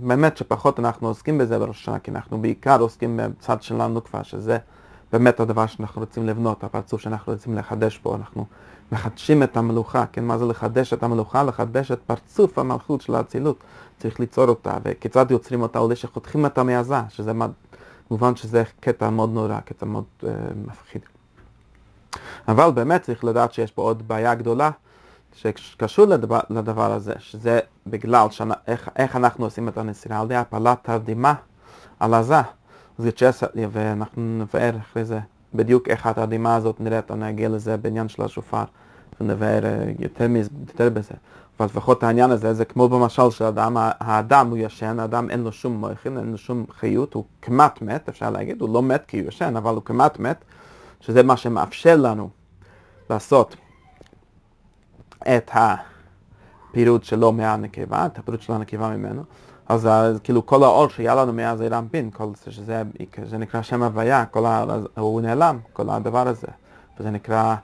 באמת שפחות אנחנו עוסקים בזה בראש השנה, כי אנחנו בעיקר עוסקים בצד שלנו כבר, שזה באמת הדבר שאנחנו רוצים לבנות, הפרצוף שאנחנו רוצים לחדש פה, אנחנו מחדשים את המלוכה, כן, מה זה לחדש את המלוכה? לחדש את פרצוף המלכות של האצילות, צריך ליצור אותה, וכיצד יוצרים אותה? עולה שחותכים אותה מעזה, שזה מובן שזה קטע מאוד נורא, קטע מאוד uh, מפחיד. אבל באמת צריך לדעת שיש פה עוד בעיה גדולה, שקשור לדבר, לדבר הזה, שזה בגלל שנה, איך, איך אנחנו עושים את הנסירה, על ידי הפלת תרדימה על עזה. ואנחנו נבאר אחרי זה בדיוק איך התרדימה הזאת נראית, אני אגיע לזה בעניין של השופר, ונבאר אה, יותר, יותר בזה. אבל לפחות העניין הזה, זה כמו במשל של האדם, האדם הוא ישן, האדם אין לו שום מויכין, אין לו שום חיות, הוא כמעט מת, אפשר להגיד, הוא לא מת כי הוא ישן, אבל הוא כמעט מת, שזה מה שמאפשר לנו לעשות את הפירוט שלו מהנקבה, את הפירוט של הנקבה ממנו, אז כאילו כל האור שהיה לנו מאז אירם בין, כל זה שזה זה נקרא שם הוויה, כל ה, הוא נעלם, כל הדבר הזה, וזה נקרא,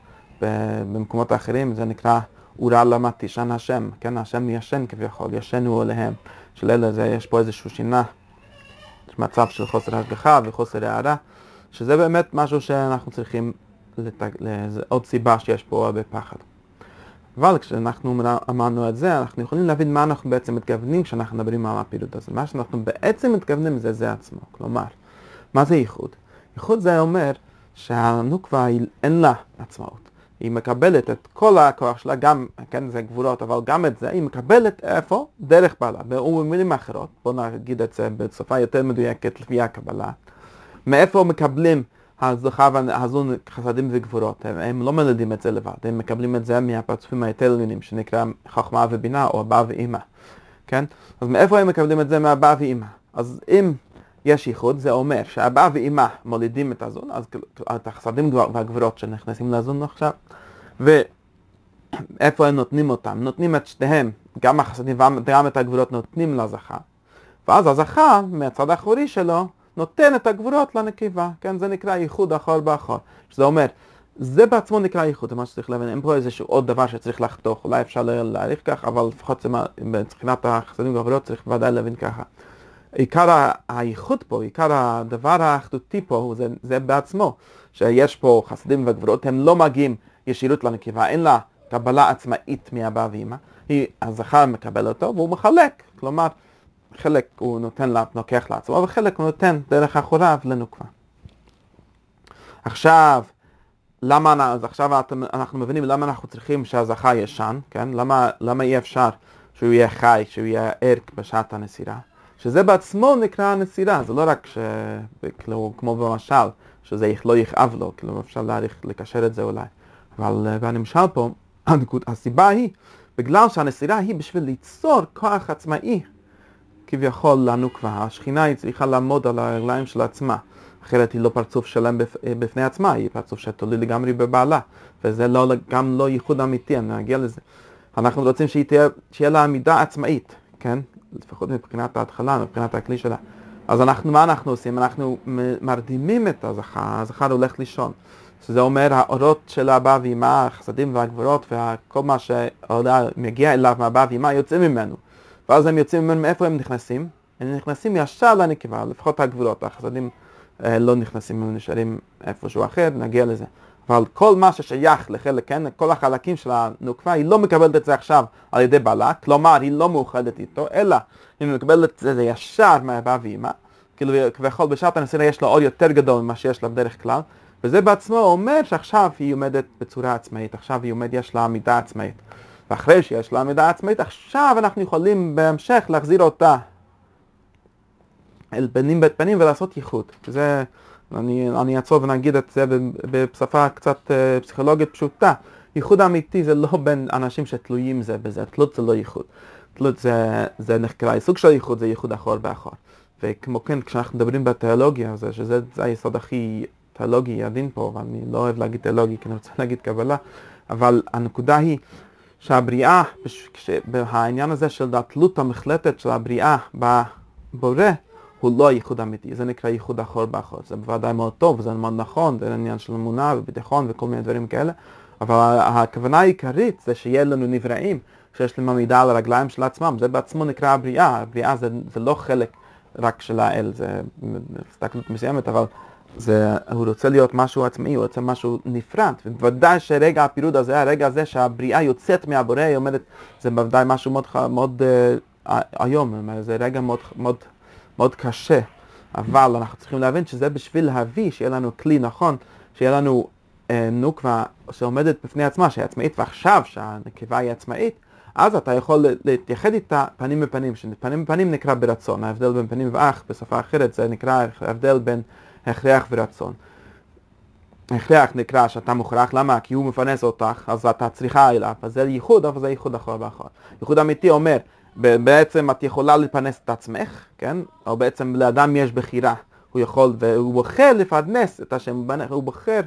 במקומות האחרים זה נקרא אורה למה תישן השם, כן, השם ישן כביכול, ישנו עליהם, של אלה, זה, יש פה איזושהי שינה, יש מצב של חוסר השגחה וחוסר הערה, שזה באמת משהו שאנחנו צריכים, לתג... עוד סיבה שיש פה הרבה פחד. אבל כשאנחנו אמרנו את זה, אנחנו יכולים להבין מה אנחנו בעצם מתכוונים כשאנחנו מדברים על הפעילות הזאת. מה שאנחנו בעצם מתכוונים זה זה עצמו. כלומר, מה זה ייחוד? ייחוד זה אומר שהנוקבה אין לה עצמאות. היא מקבלת את כל הכוח שלה, גם, כן, זה גבולות, אבל גם את זה, היא מקבלת איפה? דרך בעלה. ובמילים אחרות, בואו נגיד את זה בשפה יותר מדויקת לפי הקבלה. מאיפה מקבלים הזוכה והזון חסדים וגבורות, הם, הם לא מלדים את זה לבד, הם מקבלים את זה מהפרצופים היותר שנקרא חוכמה ובינה או אבא ואימא, כן? אז מאיפה הם מקבלים את זה מאבא ואימא? אז אם יש ייחוד, זה אומר שאבא ואימא מולידים את הזון, אז את החסדים והגבורות שנכנסים לזון עכשיו, ואיפה הם נותנים אותם? נותנים את שניהם, גם החסדים וגם את הגבורות נותנים לזכה, ואז הזכה, מהצד האחורי שלו, נותן את הגבורות לנקבה, כן? זה נקרא ייחוד אחור באחור. שזה אומר, זה בעצמו נקרא ייחוד, זה מה שצריך להבין. אין פה איזשהו עוד דבר שצריך לחתוך, אולי אפשר להעריך כך, אבל לפחות מבחינת החסדים והגבורות צריך בוודאי להבין ככה. עיקר הייחוד פה, עיקר הדבר האחדותי פה, זה, זה בעצמו, שיש פה חסדים וגבורות, הם לא מגיעים ישירות לנקבה, אין לה קבלה עצמאית מאבא ואמא, הזכר מקבל אותו והוא מחלק, כלומר, חלק הוא נותן, לוקח לעצמו, וחלק הוא נותן דרך אחוריו לנוקבה. עכשיו, למה, אז עכשיו אנחנו מבינים למה אנחנו צריכים שהזכה ישן, כן? למה, למה אי אפשר שהוא יהיה חי, שהוא יהיה ערק בשעת הנסירה? שזה בעצמו נקרא הנסירה, זה לא רק ש... כאילו, כמו במשל, שזה לא יכאב לו, כאילו אפשר להעריך, לקשר את זה אולי. אבל בנמשל פה, הסיבה היא, בגלל שהנסירה היא בשביל ליצור כוח עצמאי כביכול לנו כבר, השכינה היא צריכה לעמוד על הרגליים של עצמה, אחרת היא לא פרצוף שלם בפני עצמה, היא פרצוף שתלוי לגמרי בבעלה, וזה לא, גם לא ייחוד אמיתי, אני אגיע לזה. אנחנו רוצים שהיא תהיה, שיהיה לה עמידה עצמאית, כן? לפחות מבחינת ההתחלה, מבחינת הכלי שלה. אז אנחנו, מה אנחנו עושים? אנחנו מרדימים את הזכר, הזכר הולך לישון. שזה אומר האורות של אבא ואמא, החסדים והגבורות וכל מה שמגיע אליו מאבא ואמא יוצא ממנו. ואז הם יוצאים ממנו, מאיפה הם נכנסים? הם נכנסים ישר לנקבה, לפחות הגבולות, החסדים אה, לא נכנסים, הם נשארים איפשהו אחר, נגיע לזה. אבל כל מה ששייך לחלק, כן, כל החלקים של הנוקבה, היא לא מקבלת את זה עכשיו על ידי בעלה, כלומר היא לא מאוחדת איתו, אלא היא מקבלת את זה ישר מאבא ואמא, כאילו כביכול בשעת הנסירה יש לה אור יותר גדול ממה שיש לה בדרך כלל, וזה בעצמו אומר שעכשיו היא עומדת בצורה עצמאית, עכשיו היא עומדת, יש לה עמידה עצמאית. ואחרי שיש לה עמידה עצמאית, עכשיו אנחנו יכולים בהמשך להחזיר אותה אל פנים בית פנים ולעשות ייחוד. זה, אני, אני אעצור ונגיד את זה בשפה קצת uh, פסיכולוגית פשוטה. ייחוד אמיתי זה לא בין אנשים שתלויים זה בזה, תלות זה לא ייחוד. תלות זה, זה נחקרה, סוג של ייחוד זה ייחוד אחור באחור. וכמו כן, כשאנחנו מדברים בתיאולוגיה, זה, שזה זה היסוד הכי תיאולוגי עדין פה, ואני לא אוהב להגיד תיאולוגי כי אני רוצה להגיד קבלה, אבל הנקודה היא שהבריאה, העניין הזה של התלות המחלטת של הבריאה בבורא, הוא לא ייחוד אמיתי, זה נקרא ייחוד אחור באחור. זה בוודאי מאוד טוב, זה מאוד נכון, זה עניין של אמונה וביטחון וכל מיני דברים כאלה, אבל הכוונה העיקרית זה שיהיה לנו נבראים, שיש להם עמידה על הרגליים של עצמם, זה בעצמו נקרא הבריאה, הבריאה זה, זה לא חלק רק של האל, זה הסתכלות מסוימת, אבל זה, הוא רוצה להיות משהו עצמאי, הוא רוצה משהו נפרד, ובוודאי שרגע הפירוד הזה, הרגע הזה שהבריאה יוצאת מהבורא, היא אומרת, זה בוודאי משהו מאוד, מאוד uh, היום, זה רגע מאוד, מאוד, מאוד קשה, אבל אנחנו צריכים להבין שזה בשביל להביא, שיהיה לנו כלי נכון, שיהיה לנו uh, נוקבה שעומדת בפני עצמה, שהיא עצמאית, ועכשיו שהנקבה היא עצמאית, אז אתה יכול להתייחד איתה פנים בפנים, שפנים בפנים נקרא ברצון, ההבדל בין פנים ואח בשפה אחרת זה נקרא ההבדל בין הכרח ורצון. הכרח נקרא שאתה מוכרח, למה? כי הוא מפרנס אותך, אז אתה צריכה אליו, אז זה ייחוד, אבל זה ייחוד אחר ואחר. ייחוד אמיתי אומר, בעצם את יכולה לפרנס את עצמך, כן? או בעצם לאדם יש בחירה, הוא יכול, והוא בוחר לפרנס את השם, הוא בוחר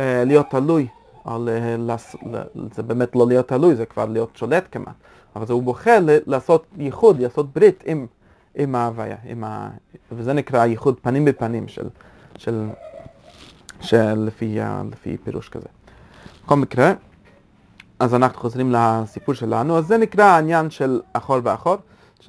אה, להיות תלוי, על, אה, לס, זה באמת לא להיות תלוי, זה כבר להיות שולט כמעט, אבל הוא בוחר לעשות ייחוד, לעשות ברית עם, עם ההוויה, עם ה... וזה נקרא ייחוד פנים בפנים של... של, של לפי, פירוש כזה. בכל מקרה, אז אנחנו חוזרים לסיפור שלנו, אז זה נקרא העניין של אחור ואחור,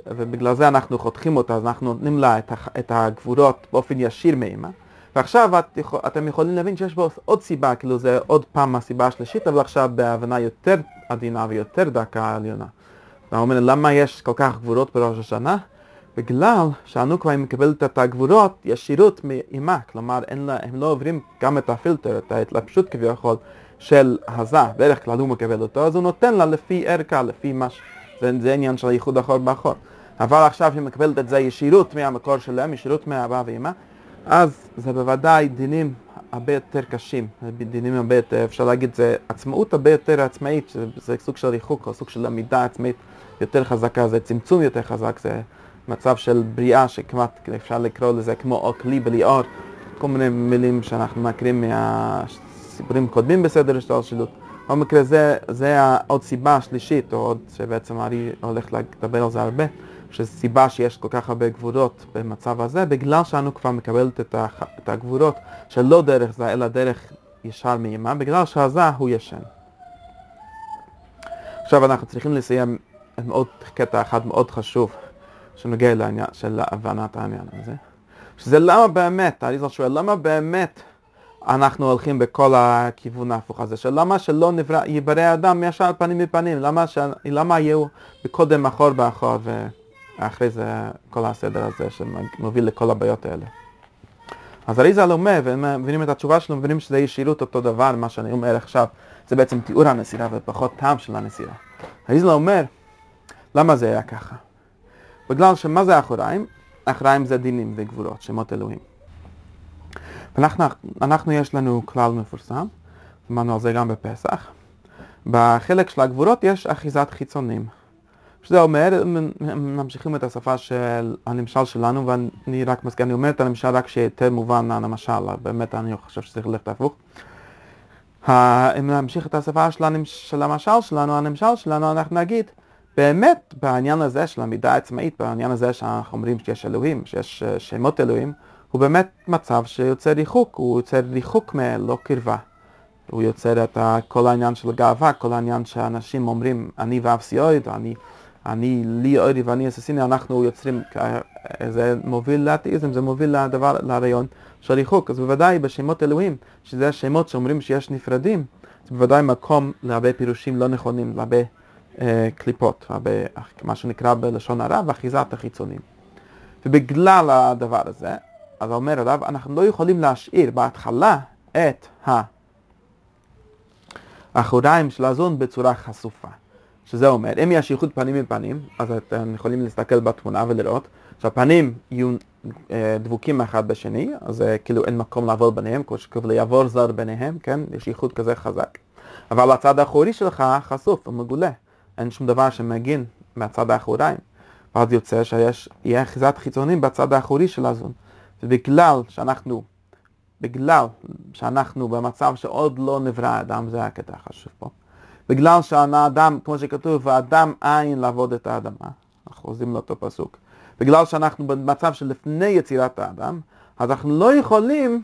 ובגלל זה אנחנו חותכים אותה, אז אנחנו נותנים לה את, את הגבורות באופן ישיר מאמא. ועכשיו את, אתם יכולים להבין שיש בו עוד סיבה, כאילו זה עוד פעם הסיבה השלישית, אבל עכשיו בהבנה יותר עדינה ויותר דקה עליונה. ואומרים, למה יש כל כך גבורות בראש השנה? בגלל שהנוקבה היא מקבלת את הגבורות ישירות מאימה, כלומר לה, הם לא עוברים גם את הפילטר, את ההתלבשות כביכול של הזה, בדרך כלל הוא מקבל אותו, אז הוא נותן לה לפי ערכה, לפי מה ש... זה, זה עניין של הייחוד אחור באחור. אבל עכשיו היא מקבלת את זה ישירות מהמקור שלהם, ישירות מהאבא ואמא, אז זה בוודאי דינים הרבה יותר קשים, דינים הרבה יותר, אפשר להגיד, זה עצמאות הרבה יותר עצמאית, זה סוג של ריחוק או סוג של עמידה עצמאית יותר חזקה, זה צמצום יותר חזק, זה מצב של בריאה שכמעט אפשר לקרוא לזה כמו או כלי בלי אור, כל מיני מילים שאנחנו מכירים מהסיפורים קודמים בסדר השתלשלות. בכל מקרה זה, זה עוד סיבה שלישית, או עוד שבעצם ארי הולך לדבר על זה הרבה, שסיבה שיש כל כך הרבה גבורות במצב הזה, בגלל שאנו כבר מקבלת את, הח... את הגבורות שלא דרך זה, אלא דרך ישר מאימה, בגלל שהזה הוא ישן. עכשיו אנחנו צריכים לסיים עם עוד קטע אחד מאוד חשוב, שנוגע לעניין של הבנת העניין הזה, שזה למה באמת, אני שואל, למה באמת אנחנו הולכים בכל הכיוון ההפוך הזה, שלמה שלא נברא, יברא אדם ישר פנים מפנים, למה, ש... למה יהיו בקודם אחור באחור ואחרי זה כל הסדר הזה שמוביל לכל הבעיות האלה. אז אריזה אומר, ומבינים את התשובה שלו, מבינים שזה ישירות אותו דבר, מה שאני אומר עכשיו, זה בעצם תיאור הנסירה ופחות טעם של הנסירה. אריזה אומר, למה זה היה ככה? בגלל שמה זה אחוריים? אחוריים זה דינים וגבולות, שמות אלוהים. ואנחנו אנחנו יש לנו כלל מפורסם, אמרנו על זה גם בפסח. בחלק של הגבורות יש אחיזת חיצונים. שזה אומר, ממשיכים את השפה של הנמשל שלנו, ואני רק מזכיר, אני אומר את הנמשל רק שיותר מובן הנמשל, באמת אני חושב שצריך ללכת הפוך. אם נמשיך את השפה של, הנמש, של המשל שלנו, הנמשל שלנו, אנחנו נגיד, באמת בעניין הזה של המידה העצמאית, בעניין הזה שאנחנו אומרים שיש אלוהים, שיש אה, שמות אלוהים, הוא באמת מצב שיוצר ריחוק, הוא יוצר ריחוק מלא קרבה. הוא יוצר את כל העניין של הגאווה, כל העניין שאנשים אומרים, אני ואפסי אוהד, אני, אני לי אוהד ואני אססיני, אנחנו יוצרים, זה מוביל לאתאיזם, זה מוביל לדבר, לרעיון של ריחוק. אז בוודאי בשמות אלוהים, שזה השמות שאומרים שיש נפרדים, זה בוודאי מקום להרבה פירושים לא נכונים, להרבה אה, קליפות, הרבה, מה שנקרא בלשון הרע, ואחיזת החיצונים. ובגלל הדבר הזה, אז אומר עליו, אנחנו לא יכולים להשאיר בהתחלה את האחוריים של הזון בצורה חשופה. שזה אומר, אם יש ייחוד פנים מפנים, אז אתם יכולים להסתכל בתמונה ולראות שהפנים יהיו אה, דבוקים אחד בשני, אז אה, כאילו אין מקום לעבור ביניהם, כמו שכתוב ליעבור זר ביניהם, כן? יש ייחוד כזה חזק. אבל הצד האחורי שלך חשוף ומגולה. אין שום דבר שמגין מהצד האחוריים. ואז יוצא שיש, יהיה אחיזת חיצונים בצד האחורי של הזון. ובגלל שאנחנו, בגלל שאנחנו במצב שעוד לא נברא האדם, זה הקטע החשוב פה, בגלל שהאדם, כמו שכתוב, האדם אין לעבוד את האדמה, אנחנו חוזרים לאותו פסוק, בגלל שאנחנו במצב שלפני יצירת האדם, אז אנחנו לא יכולים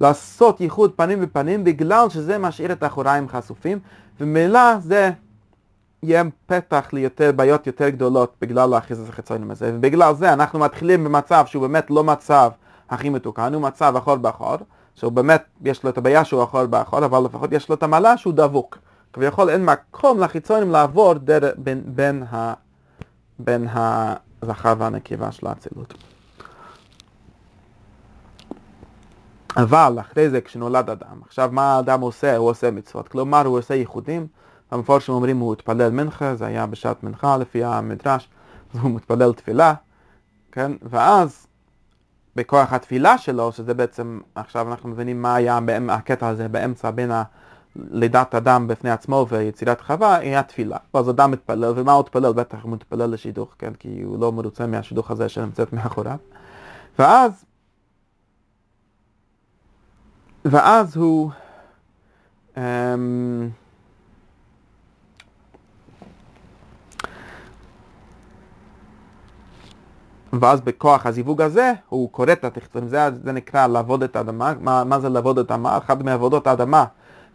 לעשות ייחוד פנים בפנים בגלל שזה משאיר את האחוריים חשופים, וממילא זה יהיה פתח ליותר בעיות יותר גדולות בגלל האחיזת החיצונים הזה, ובגלל זה אנחנו מתחילים במצב שהוא באמת לא מצב הכי מתוקן, הוא מצב אחור באחור, שהוא באמת, יש לו את הבעיה שהוא אחור באחור, אבל לפחות יש לו את המעלה שהוא דבוק. כביכול אין מקום לחיצונים לעבור דר, בין, בין, ה, בין הזכר והנקבה של האצילות. אבל אחרי זה כשנולד אדם, עכשיו מה האדם עושה? הוא עושה מצוות, כלומר הוא עושה ייחודים המפורשים אומרים הוא התפלל מנחה, זה היה בשעת מנחה לפי המדרש, אז הוא מתפלל תפילה, כן? ואז בכוח התפילה שלו, שזה בעצם, עכשיו אנחנו מבינים מה היה הקטע הזה באמצע בין לידת אדם בפני עצמו ויצירת חווה, היה תפילה. ואז אדם מתפלל, ומה הוא התפלל? בטח הוא מתפלל לשידוך, כן? כי הוא לא מרוצה מהשידוך הזה שנמצאת מאחוריו. ואז, ואז הוא, um, ואז בכוח הזיווג הזה הוא כורת את התחתונים, זה, זה נקרא לעבוד את האדמה, מה, מה זה לעבוד את האדמה? אחת מעבודות האדמה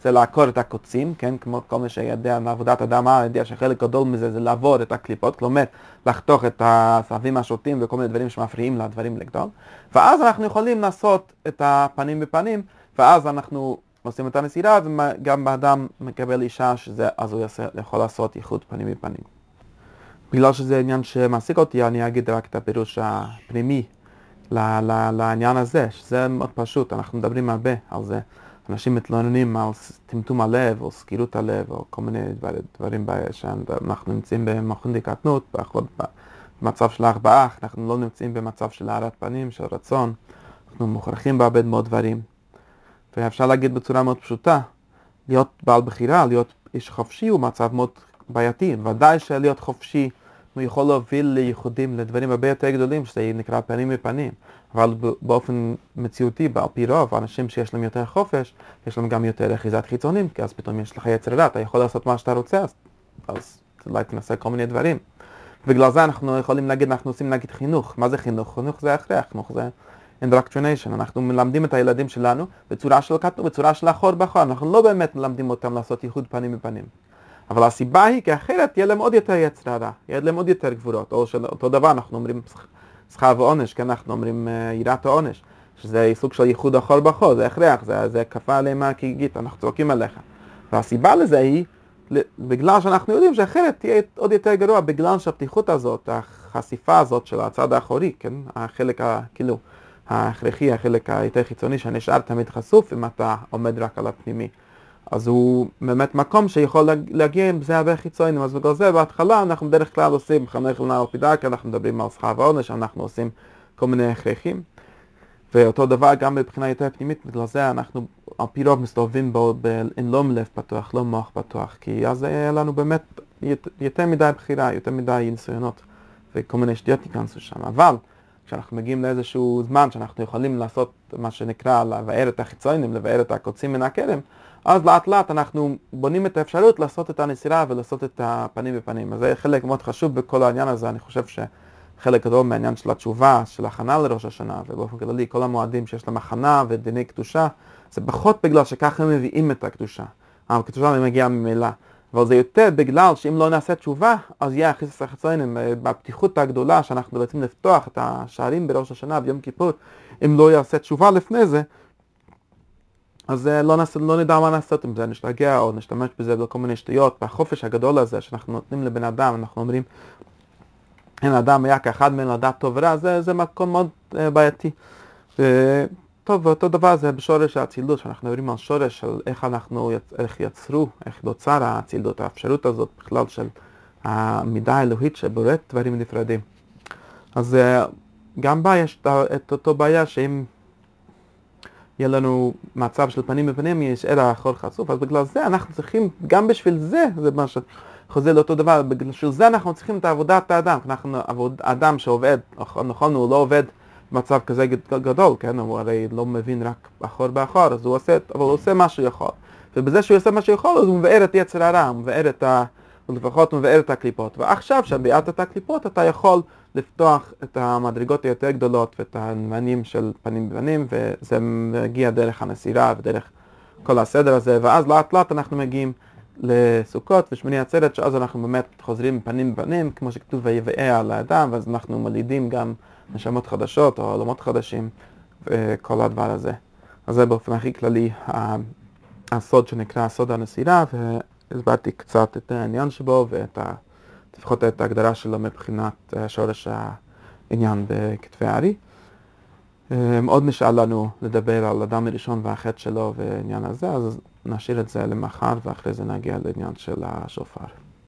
זה לעקור את הקוצים, כן, כמו כל מי שיודע מעבודת אדמה, יודע שחלק גדול מזה זה לעבור את הקליפות, כלומר לחתוך את הסבים השוטים וכל מיני דברים שמפריעים לדברים לגדול, ואז אנחנו יכולים לעשות את הפנים בפנים, ואז אנחנו עושים את הנסירה, וגם האדם מקבל אישה, שזה, אז הוא יכול לעשות ייחוד פנים בפנים. בגלל שזה עניין שמעסיק אותי, אני אגיד רק את הפירוש הפנימי לעניין הזה, שזה מאוד פשוט, אנחנו מדברים הרבה על זה. אנשים מתלוננים על טמטום הלב, או סגירות הלב, או כל מיני דבר, דברים שאנחנו נמצאים במכון דקטנות, במצב של ארבעה, אנחנו לא נמצאים במצב של הארת פנים, של רצון, אנחנו מוכרחים בהרבה מאוד דברים. ואפשר להגיד בצורה מאוד פשוטה, להיות בעל בחירה, להיות איש חופשי הוא מצב מאוד בעייתי. ודאי שלהיות חופשי הוא יכול להוביל לייחודים, לדברים הרבה יותר גדולים, שזה נקרא פנים מפנים. אבל באופן מציאותי, על פי רוב, אנשים שיש להם יותר חופש, יש להם גם יותר אחיזת חיצונים, כי אז פתאום יש לך יצר דת, אתה יכול לעשות מה שאתה רוצה, אז, אז אולי תנסה כל מיני דברים. בגלל זה אנחנו יכולים להגיד, אנחנו עושים נגיד חינוך. מה זה חינוך? חינוך זה הכרח, חינוך זה indoctrination. אנחנו מלמדים את הילדים שלנו בצורה של כתוב, בצורה של אחור באחור. אנחנו לא באמת מלמדים אותם לעשות ייחוד פנים בפנים. אבל הסיבה היא כי אחרת יהיה להם עוד יותר יצר הרע, יהיה להם עוד יותר גבורות. או של אותו דבר, אנחנו אומרים שכר ועונש, כן, אנחנו אומרים אה, יראת העונש, שזה סוג של ייחוד אחור באחור, זה הכרח, זה, זה כפה עליהם מהגיגית, אנחנו צועקים עליך. והסיבה לזה היא בגלל שאנחנו יודעים שאחרת תהיה עוד יותר גרוע, בגלל שהפתיחות הזאת, החשיפה הזאת של הצד האחורי, כן, החלק, ה, כאילו, ההכרחי, החלק היותר חיצוני, שנשאר תמיד חשוף אם אתה עומד רק על הפנימי. אז הוא באמת מקום שיכול להגיע עם זה הרבה חיצוניים, אז בגלל זה בהתחלה אנחנו בדרך כלל עושים חמש לנער על פי דרכי, אנחנו מדברים על שכר ועונש, אנחנו עושים כל מיני הכרחים. ואותו דבר גם מבחינה יותר פנימית, בגלל זה אנחנו על פי רוב מסתובבים בו עם לא לב פתוח, לא מוח פתוח, כי אז היה לנו באמת יותר מדי בחירה, יותר מדי ניסיונות, וכל מיני שטויות ייכנסו שם. אבל כשאנחנו מגיעים לאיזשהו זמן שאנחנו יכולים לעשות מה שנקרא לבאר את החיצונים, לבאר את הקוצים מן הכרם, אז לאט לאט אנחנו בונים את האפשרות לעשות את הנסירה ולעשות את הפנים בפנים. אז זה חלק מאוד חשוב בכל העניין הזה, אני חושב ש... חלק גדול מהעניין של התשובה, של הכנה לראש השנה, ובאופן כללי כל המועדים שיש להם הכנה ודיני קדושה, זה פחות בגלל שככה הם מביאים את הקדושה. הקדושה מגיעה ממילא. אבל זה יותר בגלל שאם לא נעשה תשובה, אז יהיה החיסוס החצונים, אה, בפתיחות הגדולה שאנחנו רוצים לפתוח את השערים בראש השנה ביום כיפור, אם לא יעשה תשובה לפני זה, אז אה, לא, נעשה, לא נדע מה לעשות עם זה, נשתגע או נשתמש בזה בכל מיני שטויות. והחופש הגדול הזה שאנחנו נותנים לבן אדם, אנחנו אומרים, אין אדם היה כאחד מן לדעת טוב ורע, זה, זה מקום מאוד uh, בעייתי. טוב, ואותו דבר זה בשורש האצילות, שאנחנו מדברים על שורש של איך אנחנו, איך יצרו, איך נוצר האצילות, האפשרות הזאת בכלל של המידה האלוהית שבוראת דברים נפרדים. אז uh, גם בה יש את אותו בעיה שאם יהיה לנו מצב של פנים בפנים, יש ער האחור חשוף, אז בגלל זה אנחנו צריכים, גם בשביל זה, זה מה ש... חוזר לאותו דבר, בשביל זה אנחנו צריכים את עבודת האדם, אנחנו עבוד, אדם שעובד, נכון, הוא לא עובד במצב כזה גדול, כן, הוא הרי לא מבין רק אחור באחור, אז הוא עושה, אבל הוא עושה מה שהוא יכול, ובזה שהוא עושה מה שהוא יכול, אז הוא מבאר את יצר הרע, הוא מבאר את ה... לפחות הוא מבאר את הקליפות, ועכשיו כשביארת את הקליפות אתה יכול לפתוח את המדרגות היותר גדולות ואת הנמנים של פנים בפנים, וזה מגיע דרך הנסירה ודרך כל הסדר הזה, ואז לאט לאט אנחנו מגיעים לסוכות ושמיני עצרת, שאז אנחנו באמת חוזרים פנים בפנים, כמו שכתוב ויבאה על האדם, ואז אנחנו מולידים גם נשמות חדשות או עולמות חדשים וכל הדבר הזה. אז זה באופן הכי כללי הסוד שנקרא סוד הנסירה, והסברתי קצת את העניין שבו ואת ה... לפחות את ההגדרה שלו מבחינת שורש העניין בכתבי הארי. אמ, עוד נשאר לנו לדבר על אדם הראשון והחטא שלו ועניין הזה, אז נשאיר את זה למחר ואחרי זה נגיע לעניין של השופר.